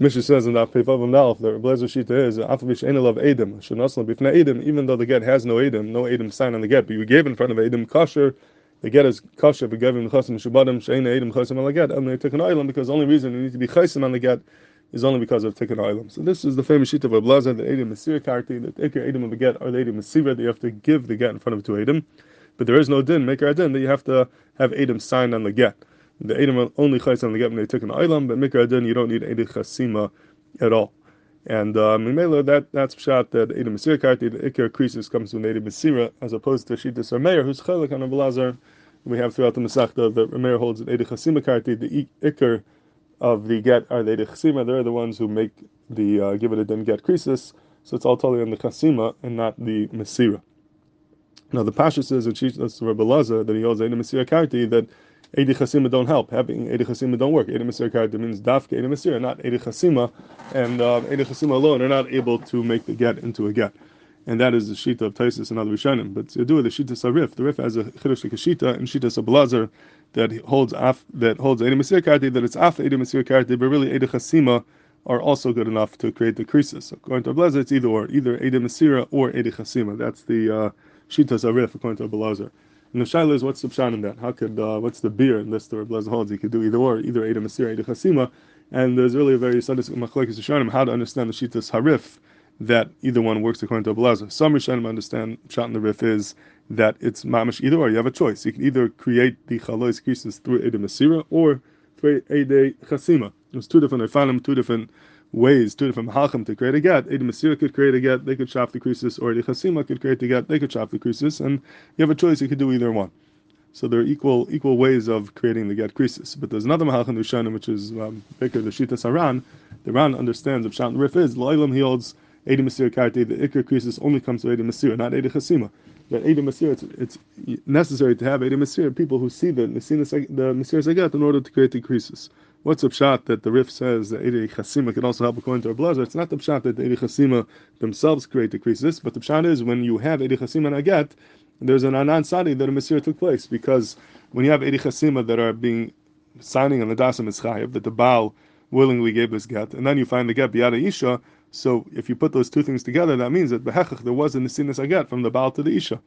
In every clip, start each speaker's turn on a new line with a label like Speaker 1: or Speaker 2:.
Speaker 1: Mishnah says in that Pevav Nalf, the Blazer Shita is Afavish Enel of Edom, Shanasla Bifna Edom, even though the get has no Edom, no Edom sign on the get, but you gave in front of Edom kosher, the get is kosher, but gave him Chasim Shubadim, Shaina Edom Chasim on the get, and they took an island because the only reason you need to be Chasim on the get is only because of Tikkun Olam. So this is the famous sheet of Ablaza, the Edom Mesir Karti, the Ikir Edom of the get, or the Mesira, that you have to give the get in front of two Edom. But there is no din, maker a din, that you have to have Edom signed on the get. The Edom only Chais on the get when they took an Olam, but Mikra a din, you don't need Edom Chasima at all. And um, that that's shot that Edom Mesir Karti, the Ikir creases comes from Edom Mesira, as opposed to Shita Sarmeir, who's Chalik on Ablaza. We have throughout the Masachta that Rameir holds that Edom Chasima Karti, the Ikir of the get are the chasima. They're the ones who make the uh, give it a din get creases. So it's all totally on the chasima and not the mesira. Now the pasha says in Shishas Rabbi Laza that he holds Edi Mesira Karti that Edi Chasima don't help. Having Edi Chasima don't work. Edi Mesira Karti means Dafka Edi Mesira, not Edi Chasima, and uh, Edi Chasima alone are not able to make the get into a get. And that is the Shita of Taisis and other Rishonim. But do the Shita Sarif, the Rif has a a Shita, and Shita Sablazer that holds af, that holds Edi Mesir Karti, that it's af Edi Mesir Karti, but really Edi Chasima are also good enough to create the creases. According to Ablazer, it's either or, either Edi Mesira or Edi Chasima. That's the uh, Shita Sarif according to Ablazer. And the shaila is what's the pshan in that? How could uh, what's the beer in this? The Rebbe holds he could do either or, either Eda Masir, Eda Chasima, and there's really a very sadistic machlekes how to understand the shitas harif that either one works according to Ablaza. Some Rishonim understand shot in the Rif is that it's mamish either or. You have a choice. You can either create the chalois creases through Ede Masira or through Ede Chasima. There's two different Ifanim, two different ways, two different halachim to create a get. Ede Masira could create a get, they could chop the creases, or Ede Chasima could create the get, they could chop the creases, and you have a choice. You could do either one. So there are equal equal ways of creating the get creases. But there's another Mahalach in Rishonim, which is um, Baker the Shita Saran. The Ran understands of Shat Rif is Loilam he holds Edi Masir Karti, the Iker creases only comes to Edi Masir, not Edi Chasima. That Edi Masir, it's, it's necessary to have Edi Masir, people who see the the, the Masir Zagat in order to create the creases. What's the pshat that the Rif says that Edi Chasima can also help according to our blazer? It's not the pshat that the Edi Chasima themselves create the creases, but the pshat is when you have Edi Chasima and Agat, there's an Anan Sadi that a Masir took place because when you have Edi Chasima that are being signing on the Dasim Ischayev, that the Baal willingly gave this get, and then you find the get Biada Isha, so if you put those two things together, that means that behechach there was a nesinas aget from the Baal to the Isha.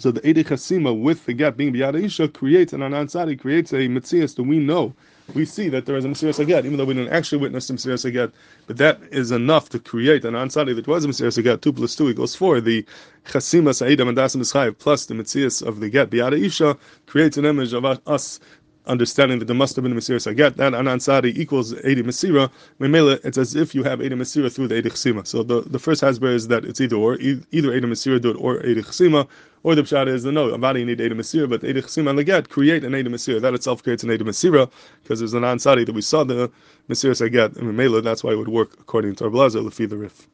Speaker 1: So the Edi Chasima with the get being biyad Isha creates an Anan creates a Mitzias that we know. We see that there is a Mesiras Aget, even though we didn't actually witness the Mesiras Aget, but that is enough to create an Ansari that was a Mesiras Aget. 2 plus 2 equals 4. The Chasima Sa'idam and Dasim Ischayev plus the Mitzias of the Get biyad Isha creates an image of us understanding that there must have been a Mesira get that Anan Sadi equals Edi Mesira, it's as if you have Edi Mesira through the Edi Chsima. So the, the first hasber is that it's either or, either Edi Mesira do it or Edi Chsima, or the Pshada is the no, Avadi need Edi Mesira, but Edi Chsima and the get create an Edi Mesira. That itself creates an Edi Mesira, because there's an Anan Sadi that we saw the Mesira get, and that's why it would work according to our Blazer, Lefi the Rif.